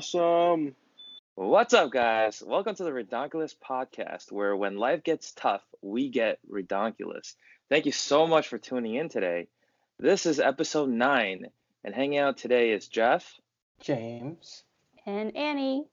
Awesome. What's up, guys? Welcome to the Redonkulous podcast, where when life gets tough, we get redonkulous. Thank you so much for tuning in today. This is episode nine, and hanging out today is Jeff. James. And Annie.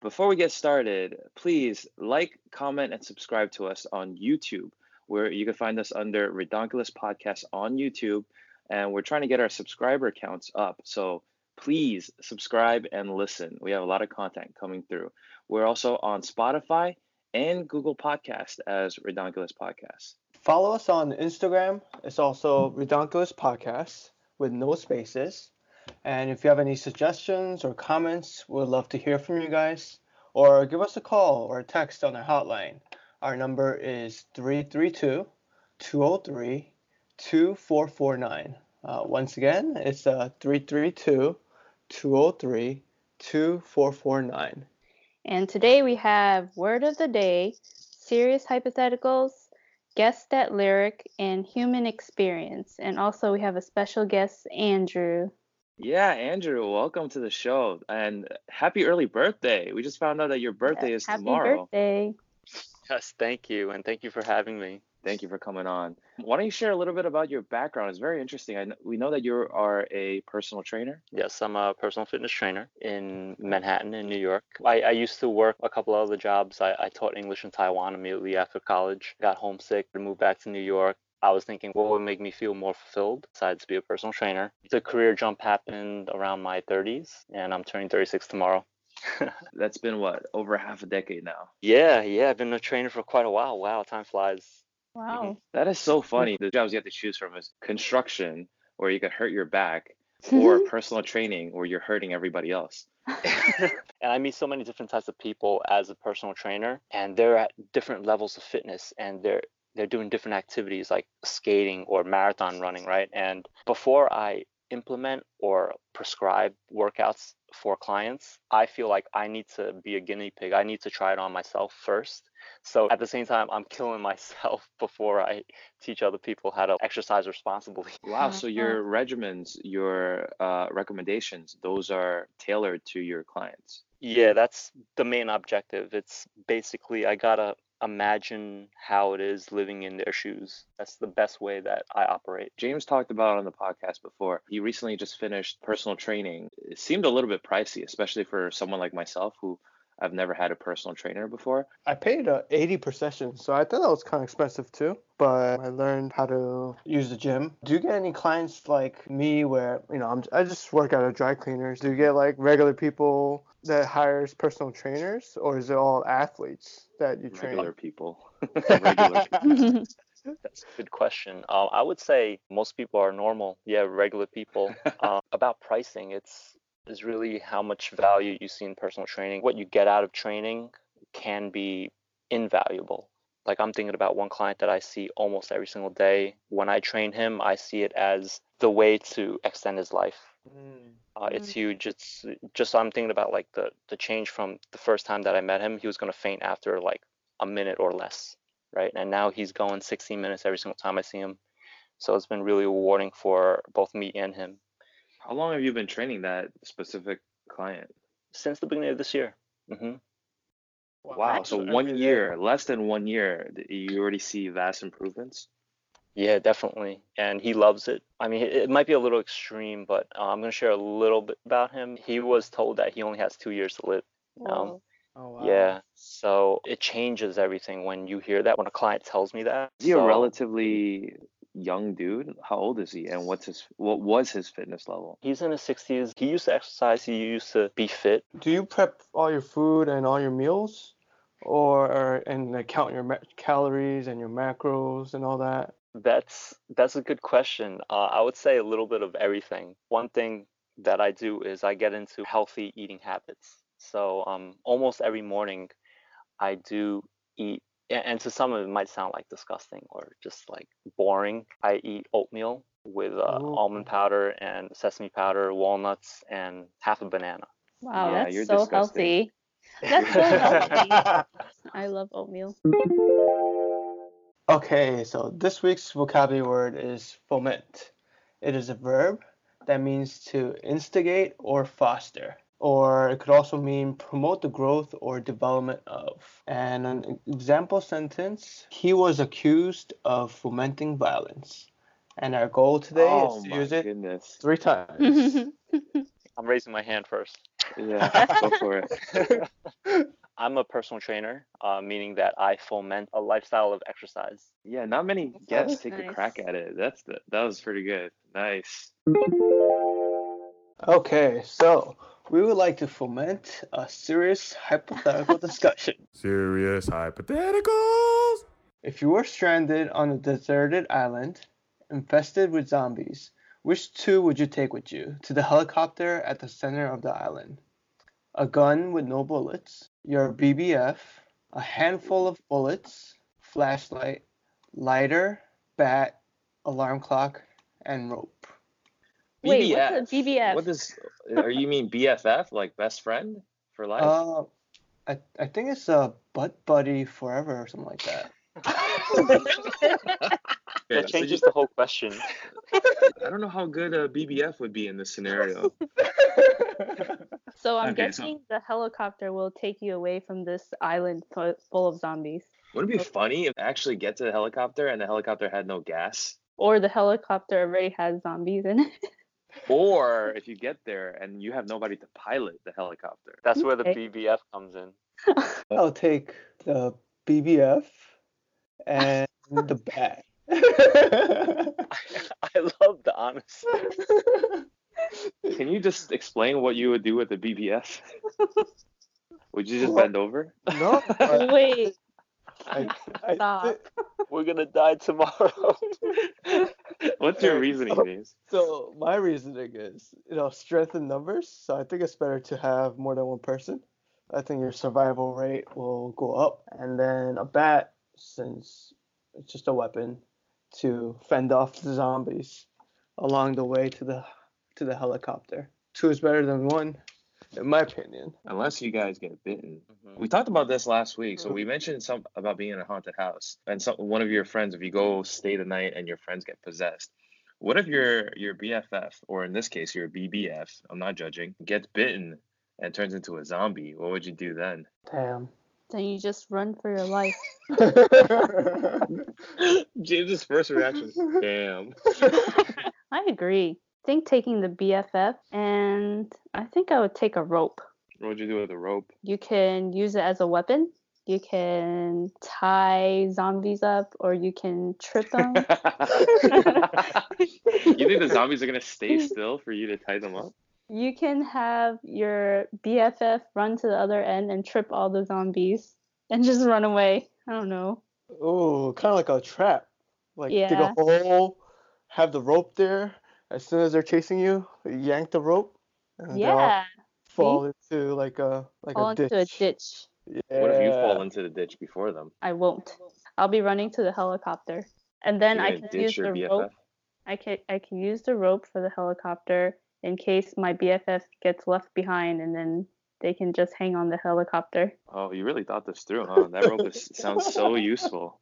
Before we get started, please like, comment, and subscribe to us on YouTube, where you can find us under Redonkulous Podcast on YouTube. And we're trying to get our subscriber counts up. So please subscribe and listen. We have a lot of content coming through. We're also on Spotify and Google Podcast as Redonkulous Podcast. Follow us on Instagram. It's also Redonkulous Podcast with no spaces. And if you have any suggestions or comments, we'd love to hear from you guys. Or give us a call or a text on our hotline. Our number is 332 203 2449. Uh, once again, it's uh, 332 203 2449. And today we have Word of the Day, Serious Hypotheticals, Guess That Lyric, and Human Experience. And also we have a special guest, Andrew. Yeah, Andrew, welcome to the show and happy early birthday. We just found out that your birthday is Happy tomorrow. birthday. Yes, thank you, and thank you for having me. Thank you for coming on. Why don't you share a little bit about your background? It's very interesting. I we know that you are a personal trainer. Yes, I'm a personal fitness trainer in Manhattan, in New York. I, I used to work a couple other jobs. I, I taught English in Taiwan immediately after college. Got homesick and moved back to New York. I was thinking, what would make me feel more fulfilled besides be a personal trainer? The career jump happened around my 30s, and I'm turning 36 tomorrow. That's been what over half a decade now. yeah, yeah, I've been a trainer for quite a while. Wow, time flies. Wow. That is so funny. The jobs you have to choose from is construction, where you could hurt your back, or mm-hmm. personal training, where you're hurting everybody else. and I meet so many different types of people as a personal trainer, and they're at different levels of fitness, and they're they're doing different activities like skating or marathon running, right? And before I implement or prescribe workouts for clients, I feel like I need to be a guinea pig. I need to try it on myself first. So at the same time, I'm killing myself before I teach other people how to exercise responsibly. Wow. So Uh-huh. your regimens, your uh, recommendations, those are tailored to your clients. Yeah, that's the main objective. It's basically I gotta imagine how it is living in their shoes. That's the best way that I operate. James talked about on the podcast before. He recently just finished personal training. It seemed a little bit pricey, especially for someone like myself who I've never had a personal trainer before. I paid uh, 80 per session, so I thought that was kind of expensive too. But I learned how to use the gym. Do you get any clients like me where, you know, I'm, I just work at a dry cleaners? Do you get like regular people that hires personal trainers or is it all athletes that you train? Regular people. Regular people. That's a good question. Uh, I would say most people are normal. Yeah, regular people. uh, about pricing, it's is really how much value you see in personal training. What you get out of training can be invaluable. Like I'm thinking about one client that I see almost every single day. When I train him, I see it as the way to extend his life. Mm. Uh, it's huge. It's just I'm thinking about like the the change from the first time that I met him. He was gonna faint after like a minute or less, right? And now he's going 16 minutes every single time I see him. So it's been really rewarding for both me and him How long have you been training that specific client? since the beginning of this year. hmm Wow. So one year, less than one year, you already see vast improvements. Yeah, definitely. And he loves it. I mean, it, it might be a little extreme, but uh, I'm going to share a little bit about him. He was told that he only has two years to live. Whoa. Oh, wow. Yeah. So it changes everything when you hear that, when a client tells me that. Is he a relatively young dude? How old is he? And what's his what was his fitness level? He's in his 60s. He used to exercise. He used to be fit. Do you prep all your food and all your meals? Or, and like count your ma- calories and your macros and all that? That's that's a good question. Uh, I would say a little bit of everything. One thing that I do is I get into healthy eating habits. So um, almost every morning, I do eat. And to some of it might sound like disgusting or just like boring. I eat oatmeal with uh, almond powder and sesame powder, walnuts, and half a banana. Wow, Yeah, that's you're so disgusting. healthy. That's so healthy. I love oatmeal. Okay, so this week's vocabulary word is foment. It is a verb that means to instigate or foster. or it could also mean promote the growth or development of. And an example sentence he was accused of fomenting violence. And our goal today oh is to use it goodness. three times. I'm raising my hand first. Yeah, go for it. I'm a personal trainer, uh, meaning that I foment a lifestyle of exercise. Yeah, not many That's guests take a crack at it. That's the that was pretty good. Nice. Okay, so we would like to foment a serious hypothetical discussion. Serious hypotheticals. If you were stranded on a deserted island infested with zombies, which two would you take with you to the helicopter at the center of the island? A gun with no bullets, your BBF, a handful of bullets, flashlight, lighter, bat, alarm clock, and rope. Wait, what's a BBF? What does are you mean BFF like best friend for life? Uh, I, I think it's a butt buddy forever or something like that. Yeah, That so changes you- the whole question. I don't know how good uh, a BBF would be in this scenario. So I'm Okay, so- guessing the helicopter will take you away from this island full of zombies. Wouldn't it be funny if I actually get to the helicopter and the helicopter had no gas? Or the helicopter already has zombies in it. Or if you get there and you have nobody to pilot the helicopter. That's where the BBF comes in. I'll take the BBF and the bat. I love the honesty. Can you just explain what you would do with the BBF? Would you just What? bend over? no, I, Wait, I, I Stop. thi- We're gonna die tomorrow. What's your reasoning, so- James? so my reasoning is, you know, strength in numbers. So I think it's better to have more than one person. I think your survival rate will go up, and then a bat, since it's just a weapon to fend off the zombies along the way to the to the helicopter. Two is better than one, in my opinion. Unless you guys get bitten. Mhm. We talked about this last week. So we mentioned some about being in a haunted house and some one of your friends, if you go stay the night and your friends get possessed. What if your your BFF, or in this case your BBF, I'm not judging, gets bitten and turns into a zombie? What would you do then? Damn. Then you just run for your life. James's first reaction. Damn. I agree. I think taking the BFF and I think I would take a rope. What would you do with a rope? You can use it as a weapon. You can tie zombies up or you can trip them. you think the zombies are gonna stay still for you to tie them up? You can have your BFF run to the other end and trip all the zombies and just run away. I don't know. Oh, kind of like a trap. Like dig a hole, have the rope there. As soon as they're chasing you, you yank the rope, and Yeah, fall into like a like fall a into ditch. a ditch. Yeah. What if you fall into the ditch before them? I won't. I'll be running to the helicopter, and then I can use the BFF? rope. I can I can use the rope for the helicopter in case my BFF gets left behind, and then they can just hang on the helicopter. Oh, you really thought this through, huh? That rope is, sounds so useful.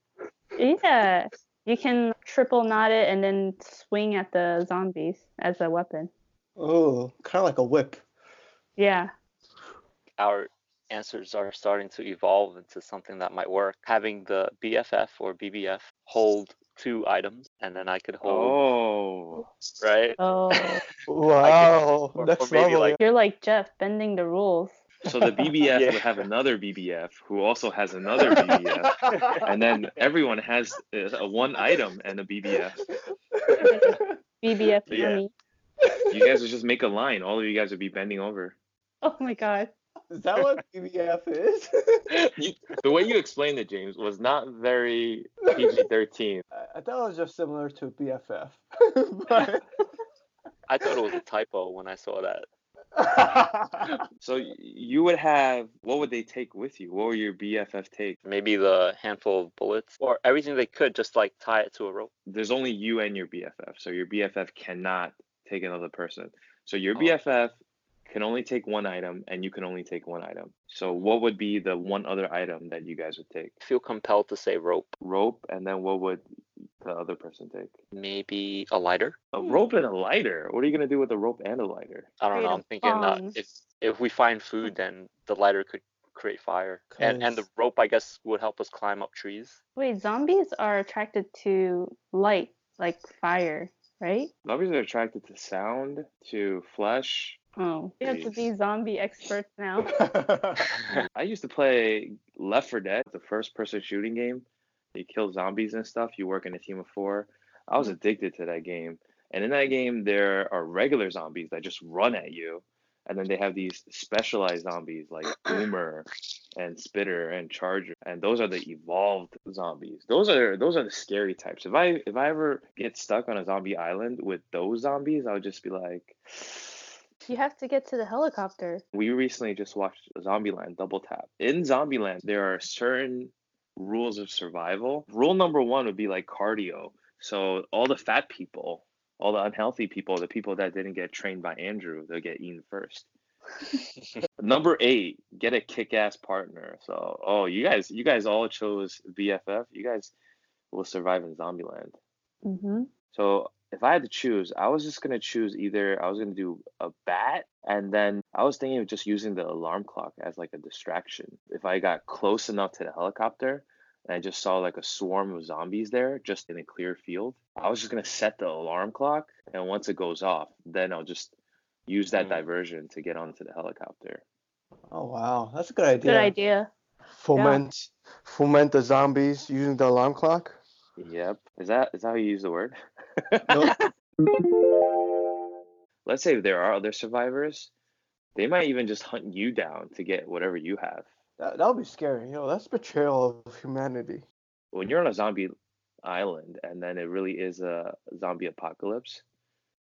Yeah, you can triple knot it and then swing at the zombies as a weapon. Oh, kind of like a whip. Yeah. Our answers are starting to evolve into something that might work. Having the BFF or BBF hold two items, and then I could hold Oh, right. Oh, Wow, or- or next maybe level. like- you're like Jeff bending the rules. so the BBF Yeah. would have another BBF who also has another BBF, and then everyone has uh, a one item and a BBF. BBF Yeah. army. You guys would just make a line. All of you guys would be bending over. Oh my god. Is that what BBF is? You, the way you explained it, James, was not very PG-13. I I thought it was just similar to BFF. but I thought it was a typo when I saw that. So you would have. What would they take with you? What would your BFF take? Maybe the handful of bullets or everything they could, just like tie it to a rope. there's only you and your BFF. So your BFF cannot take another person. So your Oh. BFF can only take one item and you can only take one item. So what would be the one other item that you guys would take? Feel compelled to say rope. Rope and then what would the other person take? Maybe a lighter. A rope and a lighter. What are you going to do with a rope and a lighter? I don't know. I'm thinking uh, if if we find food, then the lighter could create fire, and and the rope I guess would help us climb up trees. Wait, zombies are attracted to light, like fire, right? Zombies are attracted to sound, to flesh. Oh, we have to be zombie experts now. I used to play Left 4 Dead, the first person shooting game. You kill zombies and stuff. You work in a team of four. I was mm-hmm. addicted to that game. And in that game, there are regular zombies that just run at you. And then they have these specialized zombies like Boomer and Spitter and Charger. And those are the evolved zombies. Those are those are the scary types. If I if I ever get stuck on a zombie island with those zombies, I would just be like You have to get to the helicopter. we recently just watched Zombieland Double Tap. In Zombieland, there are certain rules of survival. Rule number one would be like cardio. So all the fat people, all the unhealthy people, the people that didn't get trained by Andrew, they'll get eaten first. number eight, get a kick-ass partner. So oh, you guys, you guys all chose BFF. You guys will survive in Zombieland. Mm-hmm. So if I had to choose, I was just gonna choose either I was gonna do a bat and then I was thinking of just using the alarm clock as like a distraction. If I got close enough to the helicopter and I just saw like a swarm of zombies there just in a clear field, I was just gonna set the alarm clock and once it goes off, then I'll just use that Mm. diversion to get onto the helicopter. oh wow, that's a good idea. Good idea. Foment, foment the zombies using the alarm clock. Yep. Is that is that how you use the word? Let's say there are other survivors, they might even just hunt you down to get whatever you have. That that would be scary. Yo, that's betrayal of humanity. When you're on a zombie island and then it really is a zombie apocalypse,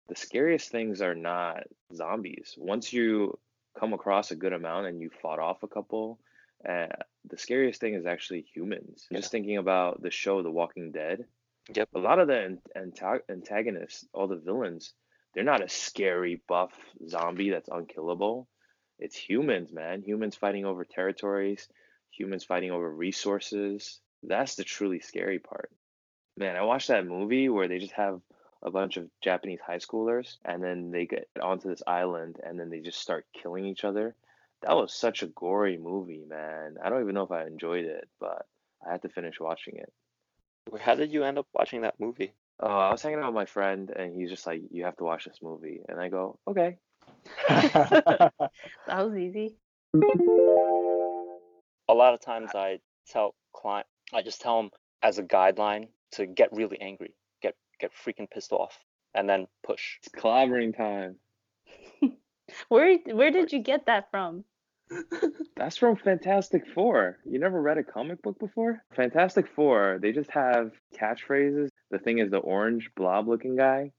the scariest things are not zombies. Once you come across a good amount and you fought off a couple, uh, the scariest thing is actually humans. Yeah. Just thinking about the show The Walking Dead, Yep. a lot of the antagonists, all the villains, they're not a scary buff zombie that's unkillable. It's humans, man. Humans fighting over territories, humans fighting over resources. That's the truly scary part. Man, I watched that movie where they just have a bunch of Japanese high schoolers and then they get onto this island and then they just start killing each other. That was such a gory movie, man. I don't even know if I enjoyed it, but I had to finish watching it. How did you end up watching that movie? Uh, I was hanging out with my friend, and he's just like, "You have to watch this movie," and I go, "Okay." That was easy. A lot of times I tell client, I just tell them as a guideline to get really angry, get get freaking pissed off, and then push. It's clobbering time. Where where did you get that from? That's from Fantastic Four. You never read a comic book before? Fantastic Four, they just have catchphrases. The thing is the orange blob looking guy,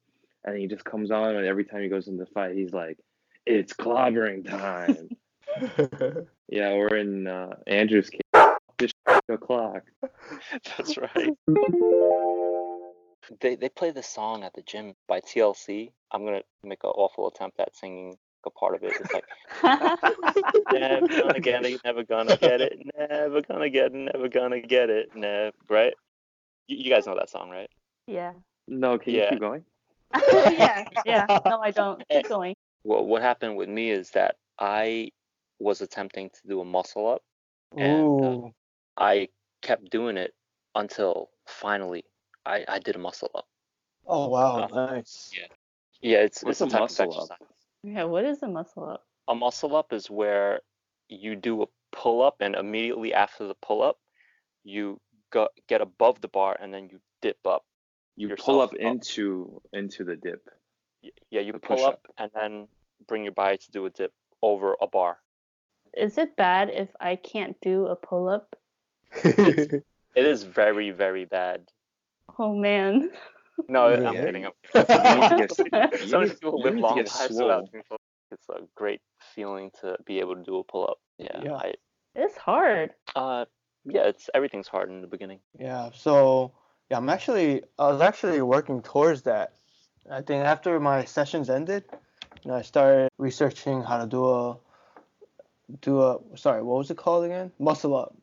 and he just comes on, and every time he goes into the fight, he's like, "It's clobbering time." yeah, we're in uh, Andrew's case. This o'clock. That's right. They they play the song at the gym by TLC. I'm gonna make an awful attempt at singing a part of it. It's like never gonna get it, never gonna get it, never gonna get it, never gonna get it, never. Right? You, you guys know that song, right? yeah. No, can you Yeah. keep going? yeah, yeah. No, I don't. Keep going. Well, what happened with me is that I was attempting to do a muscle up. And, uh, I kept doing it until finally I, I did a muscle up. Oh wow, Uh, nice. yeah. Yeah, it's What's it's a a muscle up? exercise. Yeah, what is a muscle up? A muscle up is where you do a pull up and immediately after the pull up, you go get above the bar and then you dip up. You pull up up. into into the dip. Yeah, you pull up push-up. and then bring your body to do a dip over a bar. Is it bad if I can't do a pull up? It is very very bad. Oh man. No, Really? I'm kidding. I'm You kidding. get- you Some people live long lives without doing pull- It's a great feeling to be able to do a pull up. Yeah. Yeah. I, It's hard. uh, yeah. It's everything's hard in the beginning. Yeah, so yeah, I'm actually I was actually working towards that. I think after my sessions ended, you know, I started researching how to do a do a sorry, what was it called again? Muscle up.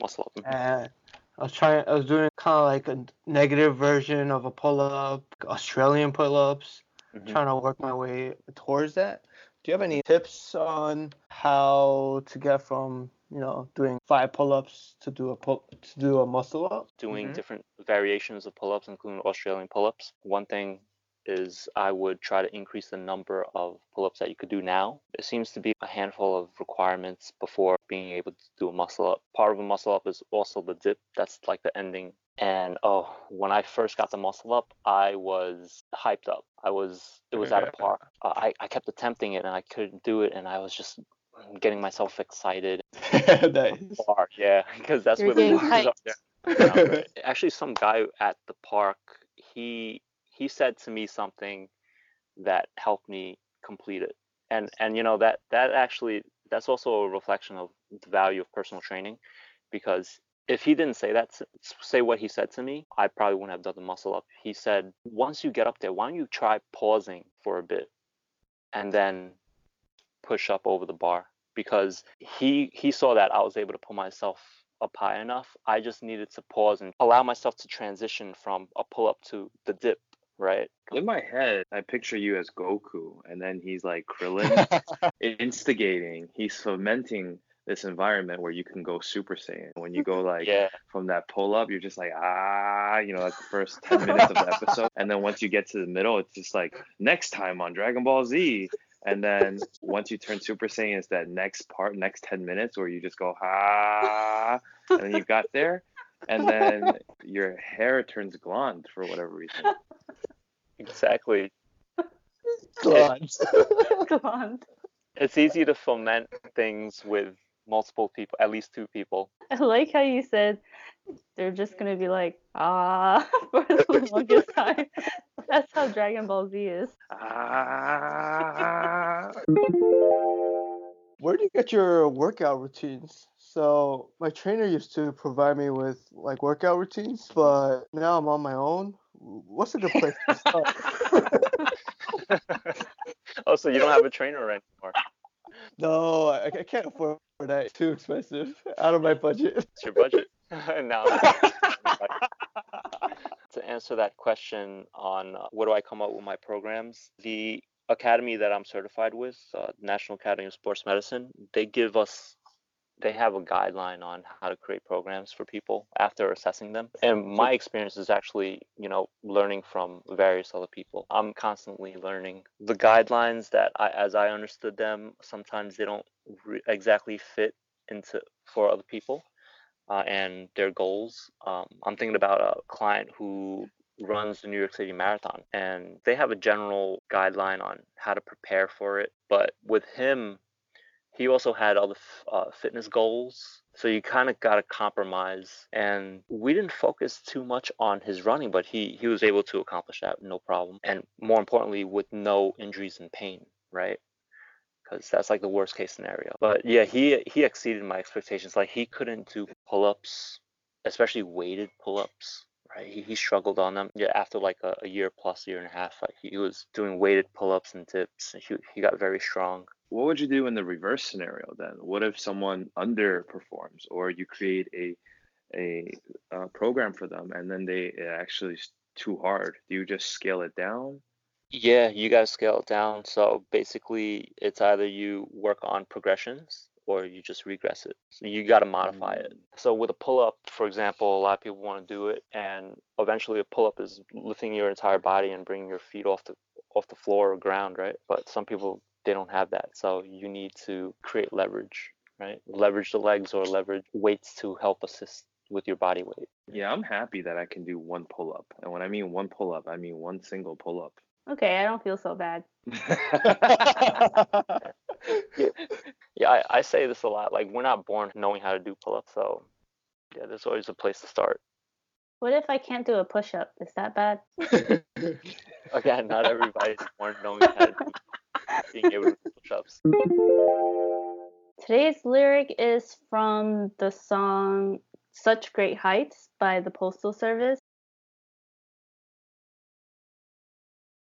Muscle up. And I was trying I was doing kind of like a negative version of a pull up, Australian pull ups, Mhm. trying to work my way towards that. Do you have any tips on how to get from you know doing five pull-ups to do a pull to do a muscle up? doing Mhm. different variations of pull-ups, including Australian pull-ups. One thing is I would try to increase the number of pull-ups that you could do now. It seems to be a handful of requirements before being able to do a muscle up. Part of a muscle up is also the dip. That's like the ending. And oh, when I first got the muscle up, I was hyped up. I was it was at a park. Uh, I I kept attempting it and I couldn't do it, and I was just getting myself excited. nice. Bar, yeah, because that's You're where the getting bar is up hyped. there. Um, actually some guy at the park he he said to me something that helped me complete it and and you know that that actually that's also a reflection of the value of personal training because if he didn't say that say what he said to me i probably wouldn't have done the muscle up he said once you get up there why don't you try pausing for a bit and then push up over the bar because he he saw that I was able to pull myself up high enough. I just needed to pause and allow myself to transition from a pull up to the dip, right? In my head, I picture you as Goku, and then he's like Krillin, instigating. He's fomenting this environment where you can go Super Saiyan. When you go like Yeah, from that pull up, you're just like ah, you know, like the first ten minutes of the episode, and then once you get to the middle, it's just like next time on Dragon Ball Z. And then once you turn Super Saiyan, it's that next part, next ten minutes, where you just go ah, and then you got there, and then your hair turns blonde for whatever reason. Exactly. God. Blonde. It's easy to foment things with multiple people, at least two people. I like how you said they're just gonna be like ah for the longest time. That's how Dragon Ball Z is. Ah. Where do you get your workout routines? So my trainer used to provide me with like workout routines, but now I'm on my own. What's a good place to start? oh, so you don't have a trainer anymore. no, I, I can't afford that. It's too expensive. Out of my budget. It's your budget. now, to answer that question on uh, where do I come up with my programs, the academy that I'm certified with, uh, National Academy of Sports Medicine, they give us, they have a guideline on how to create programs for people after assessing them. And my experience is actually, you know, learning from various other people. I'm constantly learning the guidelines that I, as I understood them, sometimes they don't re- exactly fit into for other people uh, and their goals. Um, I'm thinking about a client who runs the New York City Marathon, and they have a general guideline on how to prepare for it. But with him, he also had other f- uh, fitness goals. So you kind of got to compromise, and we didn't focus too much on his running, but he he was able to accomplish that no problem, and more importantly, with no injuries and pain, right? because that's like the worst case scenario. But yeah, he he exceeded my expectations. Like he couldn't do pull ups, especially weighted pull ups. Right, he, he struggled on them. Yeah, after like a, a year plus, year and a half, like he was doing weighted pull ups and dips. He he got very strong. What would you do in the reverse scenario then? What if someone underperforms, or you create a a, uh program for them and then they actually is too hard? Do you just scale it down? Yeah, you gotta scale it down. So basically, it's either you work on progressions or you just regress it. So you gotta modify it. So with a pull up, for example, a lot of people want to do it, and eventually a pull up is lifting your entire body and bringing your feet off the off the floor or ground, right? But some people they don't have that, so you need to create leverage, right? Leverage the legs or leverage weights to help assist with your body weight. Yeah, I'm happy that I can do one pull up. And when I mean one pull up, I mean one single pull up. Okay, I don't feel so bad. Yeah, I, I say this a lot. Like we're not born knowing how to do pull ups, so yeah, there's always a place to start. What if I can't do a push up? Is that bad? Again, not everybody's born knowing how to do being able to do push ups. Today's lyric is from the song Such Great Heights by the Postal Service.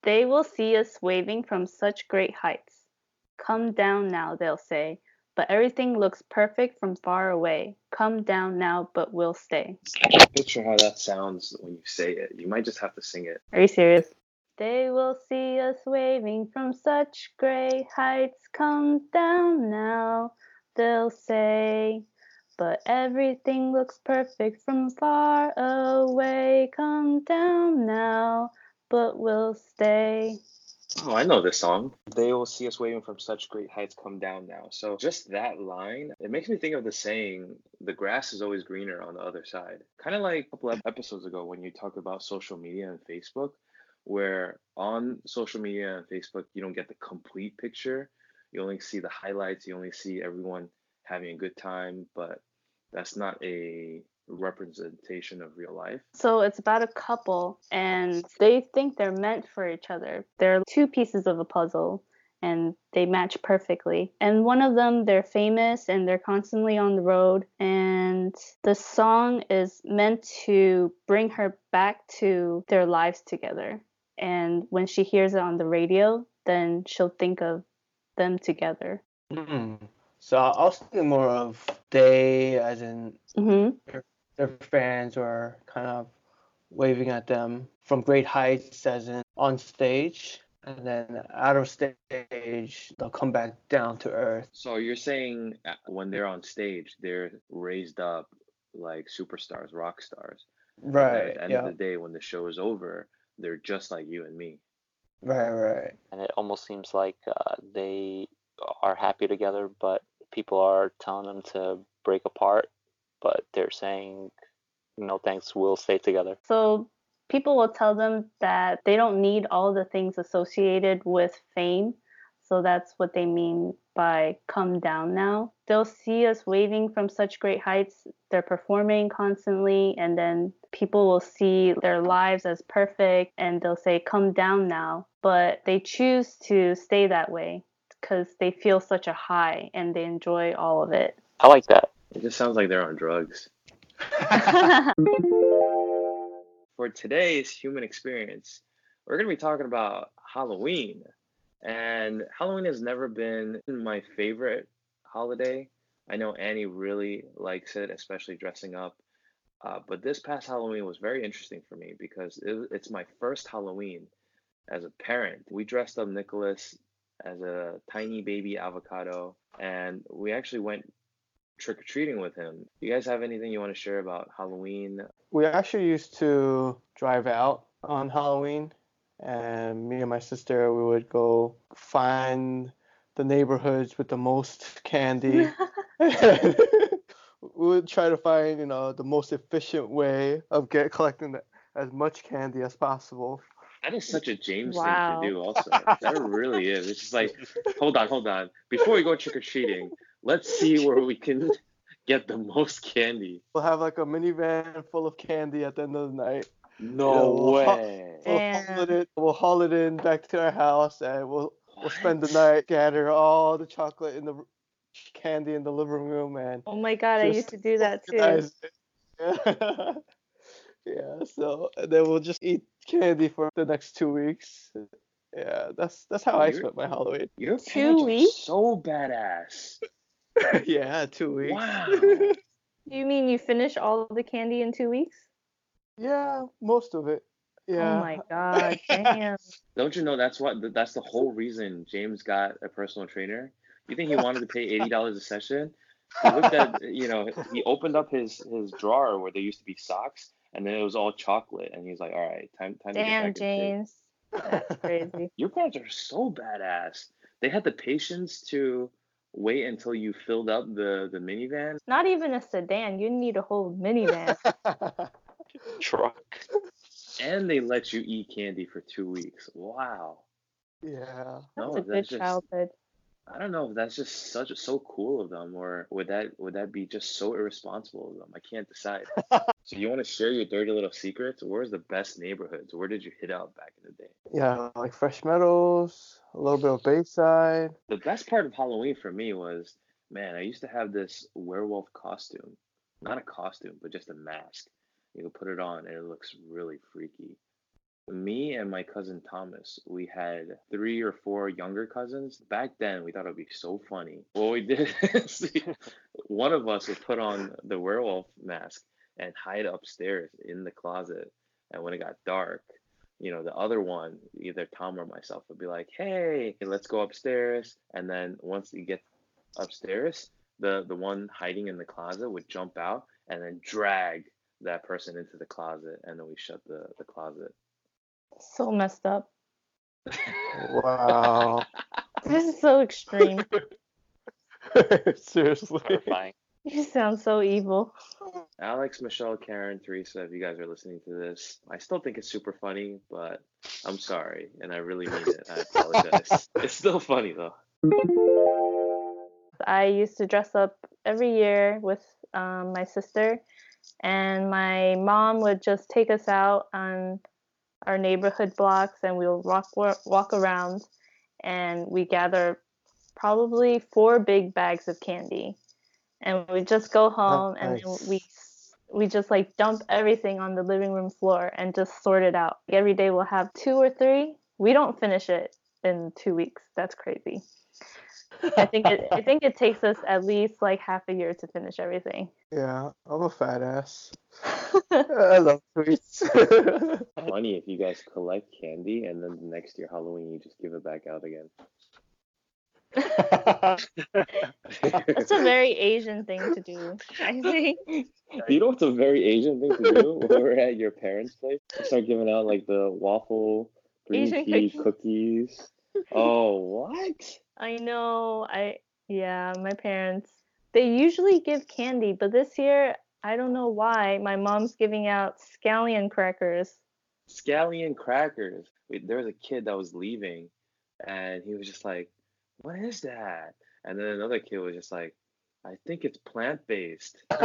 They will see us waving from such great heights. Come down now, they'll say, but everything looks perfect from far away. Come down now, but we'll stay. Picture how that sounds when you say it. You might just have to sing it. Are you serious? They will see us waving from such great heights. Come down now, they'll say. But everything looks perfect from far away. Come down now, but we'll stay. Oh, I know this song. They will see us waving from such great heights come down now. So just that line, it makes me think of the saying, the grass is always greener on the other side. Kind of like a couple of episodes ago when you talked about social media and Facebook, where on social media and Facebook, you don't get the complete picture. You only see the highlights, you only see everyone having a good time, but that's not a representation of real life. So it's about a couple and they think they're meant for each other. They're two pieces of a puzzle and they match perfectly. And one of them, they're famous and they're constantly on the road. And the song is meant to bring her back to their lives together. And when she hears it on the radio, then she'll think of them together. Mm. So I was thinking more of they, as in hmm their fans, or kind of waving at them from great heights, as in on stage, and then out of stage they'll come back down to earth. So you're saying uh, when they're on stage, they're raised up like superstars, rock stars. And Right. at the end Yeah. of the day, when the show is over, they're just like you and me. Right. Right. and it almost seems like uh, they are happy together, but people are telling them to break apart. But they're saying, "No thanks, we'll stay together." So people will tell them that they don't need all the things associated with fame. So that's what they mean by come down now. They'll see us waving from such great heights. They're performing constantly, and then people will see their lives as perfect and they'll say, come down now. But they choose to stay that way because they feel such a high and they enjoy all of it. I like that. It just sounds like they're on drugs. For today's human experience, we're going to be talking about Halloween. And Halloween has never been my favorite holiday. I know Annie really likes it, especially dressing up. Uh, but this past Halloween was very interesting for me because it, it's my first Halloween as a parent. We dressed up Nicholas as a tiny baby avocado, and we actually went trick or treating with him. You guys have anything you want to share about Halloween? We actually used to drive out on Halloween, and me and my sister we would go find the neighborhoods with the most candy. we would try to find, you know, the most efficient way of get collecting the, as much candy as possible. That is such a James Wow. thing to do, also. That really is. It's just like, hold on, hold on. Before we go trick or treating, let's see where we can get the most candy. We'll have like a minivan full of candy at the end of the night. No Yeah, we'll way. We'll haul it in, we'll haul it in back to our house, and we'll we'll spend the night gather all the chocolate in the candy in the living room and oh my god, I used to do that too. Yeah. yeah, so and then we'll just eat candy for the next two weeks. Yeah, that's that's how I spent my Halloween. Your Two parents are weeks? so badass. yeah, two weeks. Wow. You mean you finish all the candy in two weeks? yeah, most of it. Oh yeah. Oh my god, damn. Don't you know that's what that's the whole reason James got a personal trainer? You think he wanted to pay eighty dollars a session? He looked at you know he opened up his his drawer where there used to be socks and then it was all chocolate and he's like, all right, time time to get Damn, back in shape." James. That's crazy. Your parents are so badass. They had the patience to wait until you filled up the the minivan. Not even a sedan. You need a whole minivan. Truck. and they let you eat candy for two weeks. Wow. yeah. That's No, a good just childhood. I don't know if that's just such so cool of them, or would that would that be just so irresponsible of them? I can't decide. so you want to share your dirty little secrets? Where's the best neighborhoods? Where did you hit out back in the day? Yeah, like Fresh Meadows, a little bit of Bayside. The best part of Halloween for me was, man, I used to have this werewolf costume. Not a costume, but just a mask. You can put it on and it looks really freaky. Me and my cousin Thomas, we had three or four younger cousins. Back then, we thought it would be so funny. What we did is one of us would put on the werewolf mask and hide upstairs in the closet. And when it got dark, you know, the other one, either Tom or myself, would be like, "Hey, let's go upstairs." And then once you get upstairs, the the one hiding in the closet would jump out and then drag that person into the closet, and then we shut the the closet. So messed up. wow. This is so extreme. Seriously. Terrifying. You sound so evil. Alex, Michelle, Karen, Teresa, if you guys are listening to this, I still think it's super funny, but I'm sorry, and I really mean it. I apologize. it's still funny though. I used to dress up every year with um, my sister, and my mom would just take us out on our neighborhood blocks, and we'll walk walk around, and we gather probably four big bags of candy, and we just go home and then nice. we we just like dump everything on the living room floor and just sort it out. Every day we'll have two or three. We don't finish it in two weeks. That's crazy. I think it I think it takes us at least like half a year to finish everything. Yeah, I'm a fat ass. I love sweets. Funny if you guys collect candy and then the next year Halloween you just give it back out again. That's a very Asian thing to do. I think. You know what's a very Asian thing to do? when we're at your parents' place, you start giving out like the waffle green Asian tea cookies. cookies. Oh, what? I know. I yeah, my parents. They usually give candy, but this year I don't know why. My mom's giving out scallion crackers. Scallion crackers. Wait, there was a kid that was leaving, and he was just like, "What is that?" And then another kid was just like, "I think it's plant based."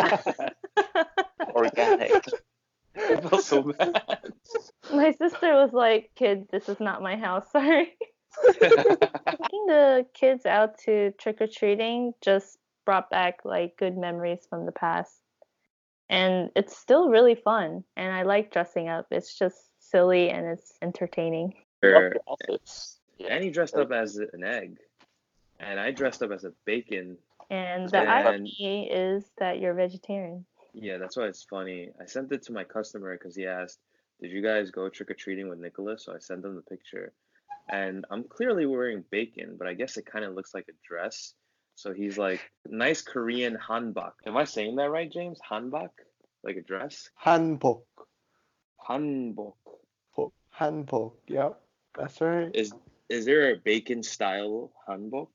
Organic. I felt so bad. My sister was like, "Kid, this is not my house. Sorry." Taking the kids out to trick or treating just brought back like good memories from the past. And it's still really fun. And I like dressing up. It's just silly and it's entertaining. Sure. Yeah. And he dressed up as an egg, and I dressed up as a bacon. And the And- irony is that you're vegetarian. Yeah, that's why it's funny. I sent it to my customer because he asked, "Did you guys go trick or treating with Nicholas?" So I sent him the picture, and I'm clearly wearing bacon, but I guess it kind of looks like a dress. So he's like, "Nice Korean hanbok." Am I saying that right, James? Hanbok, like a dress? Hanbok. Hanbok. Hanbok. Yep, that's right. Is is there a bacon style hanbok?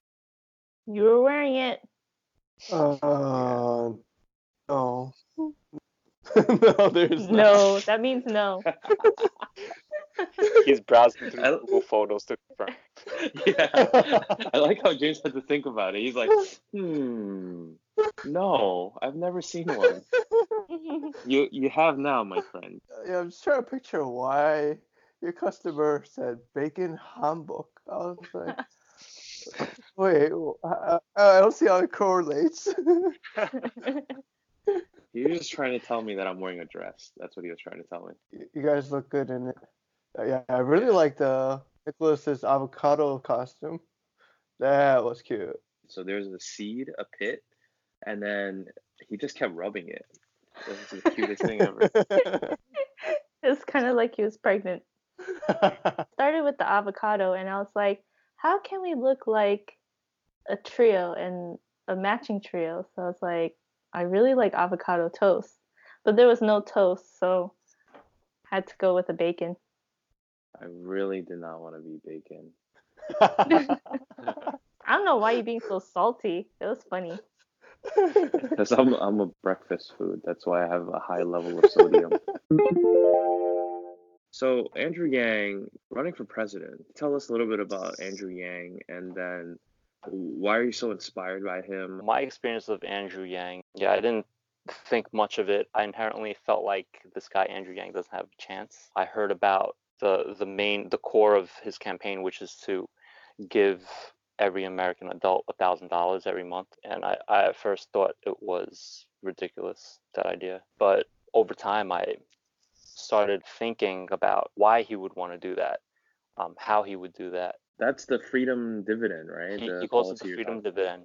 You were wearing it. Uh, no. no, there's No, that means no. He's browsing through I- Google Photos to confirm. yeah. I like how James had to think about it. He's like, hmm, no, I've never seen one. You you have now, my friend. Yeah, I'm just trying to picture why your customer said bacon Hanbok. I was like, wait, I, I don't see how it correlates. He was just trying to tell me that I'm wearing a dress. That's what he was trying to tell me. you guys look good in it. Uh, yeah, I really like the Nicholas's avocado costume. That was cute. So there's a seed, a pit, and then he just kept rubbing it. This is the cutest thing ever. it's kind of like he was pregnant. Started with the avocado, and I was like, how can we look like a trio and a matching trio? So I was like, I really like avocado toast, but there was no toast, so I had to go with the bacon. I really did not want to be bacon. I don't know why you're being so salty. It was funny. Because I'm I'm a breakfast food. That's why I have a high level of sodium. So Andrew Yang running for president. Tell us a little bit about Andrew Yang and then why are you so inspired by him? My experience of Andrew Yang, yeah, I didn't think much of it. I inherently felt like this guy Andrew Yang doesn't have a chance. I heard about the the main the core of his campaign, which is to give every American adult a thousand dollars every month, and I, I at first thought it was ridiculous that idea, but over time I started thinking about why he would want to do that, um, how he would do that. That's the freedom dividend, right? He, he calls it the freedom dividend.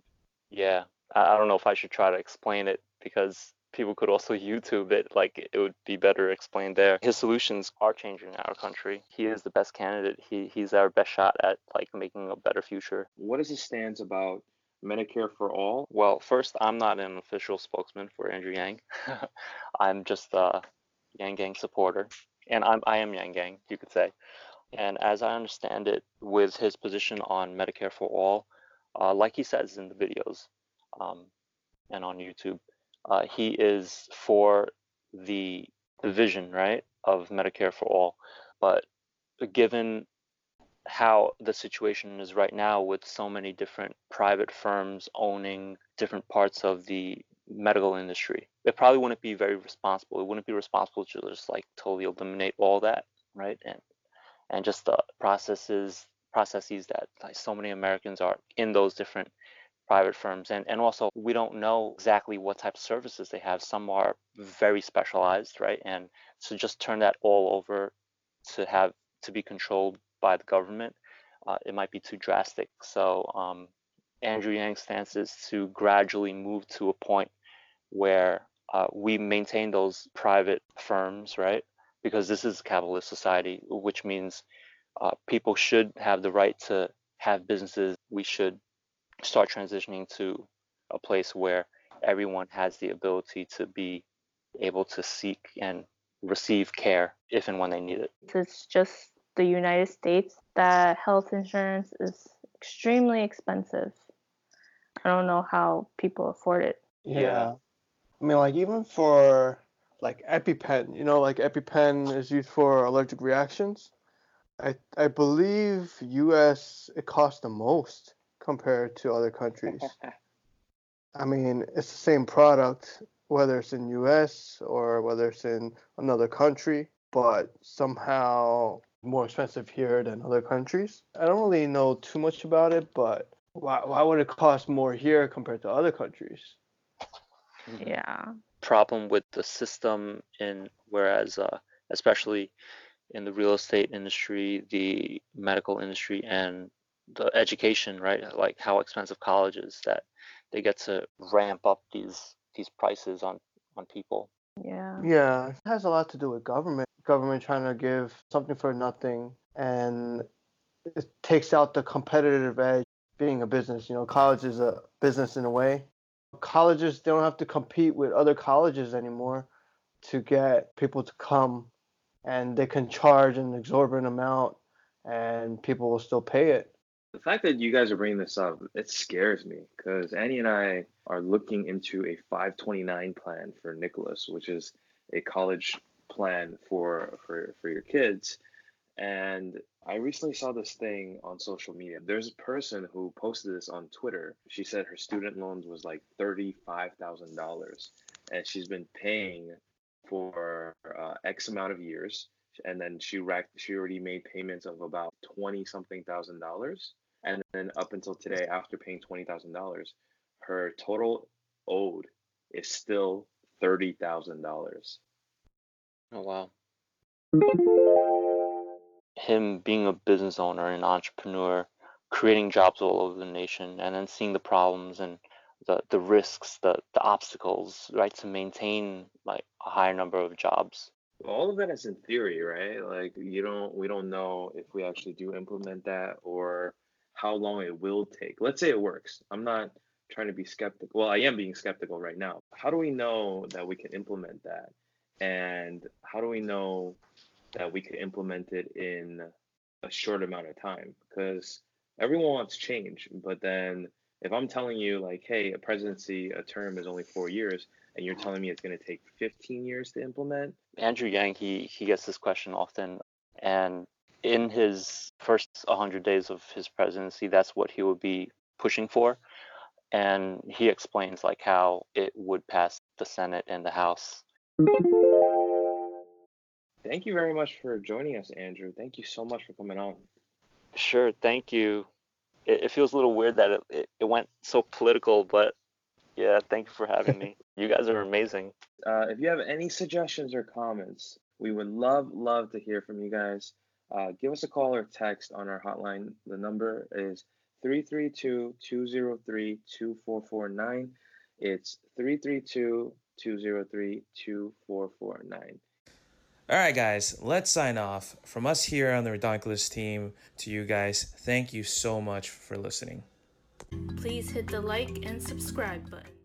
Yeah, I, I don't know if I should try to explain it because people could also YouTube it. Like it would be better explained there. His solutions are changing our country. He is the best candidate. He he's our best shot at like making a better future. What is his stance about Medicare for all? Well, first, I'm not an official spokesman for Andrew Yang. I'm just a Yang Gang supporter, and I'm I am Yang Gang, you could say. And as I understand it, with his position on Medicare for all, uh, like he says in the videos um, and on YouTube, uh, he is for the, vision, right, of Medicare for all. But given how the situation is right now with so many different private firms owning different parts of the medical industry, it probably wouldn't be very responsible. It wouldn't be responsible to just like totally eliminate all that, right? And and just the processes processes that like so many Americans are in those different private firms and and also we don't know exactly what type of services they have. Some are very specialized right? And so just turn that all over to have to be controlled by the government uh, it might be too drastic. So um, andrew yang's stance is to gradually move to a point where uh, we maintain those private firms right? Because this is a capitalist society which means uh, people should have the right to have businesses. We should start transitioning to a place where everyone has the ability to be able to seek and receive care if and when they need it. It's just the United States that health insurance is extremely expensive. I don't know how people afford it. Yeah. Yeah. I mean, like even for like EpiPen, you know, like EpiPen is used for allergic reactions. I I believe U.S. it costs the most compared to other countries. I mean, it's the same product whether it's in U.S. or whether it's in another country, but somehow more expensive here than other countries. I don't really know too much about it, but why why would it cost more here compared to other countries? Yeah. Problem with the system in whereas uh, especially in the real estate industry, the medical industry, and the education, right? Like how expensive college is that they get to ramp up these these prices on on people. Yeah. Yeah, it has a lot to do with government. Government trying to give something for nothing, and it takes out the competitive edge. Being a business, you know, college is a business in a way. Colleges they don't have to compete with other colleges anymore to get people to come, and they can charge an exorbitant amount, and people will still pay it. The fact that you guys are bringing this up, it scares me because Annie and I are looking into a 529 plan for Nicholas, which is a college plan for for for your kids. And I recently saw this thing on social media. There's a person who posted this on Twitter. She said her student loans was like $35,000 and she's been paying for uh, X amount of years and then she racked she already made payments of about 20 something thousand dollars and then up until today after paying $20,000 her total owed is still $30,000 Oh wow. Him being a business owner and entrepreneur, creating jobs all over the nation, and then seeing the problems and the the risks, the the obstacles, right, to maintain like a higher number of jobs. All of that is in theory right? Like you don't we don't know if we actually do implement that or how long it will take. Let's say it works. I'm not trying to be skeptical well i am being skeptical right now. How do we know that we can implement that? And how do we know that we could implement it in a short amount of time? Because everyone wants change but then if i'm telling you like hey a presidency a term is only four years and you're telling me it's going to take 15 years to implement Andrew Yang, he he gets this question often, and in his first 100 days of his presidency, that's what he would be pushing for, and he explains like how it would pass the Senate and the House. Thank you very much for joining us, Andrew. Thank you so much for coming on. Sure, thank you. It, it feels a little weird that it, it, it went so political, but yeah, thank you for having me. You guys are amazing. Uh, if you have any suggestions or comments, we would love, love to hear from you guys. Uh, give us a call or text on our hotline. The number is 332 203 2449. It's 332 203 2449. All right, guys, let's sign off. From us here on the Redonkulous team to you guys, thank you so much for listening. Please hit the like and subscribe button.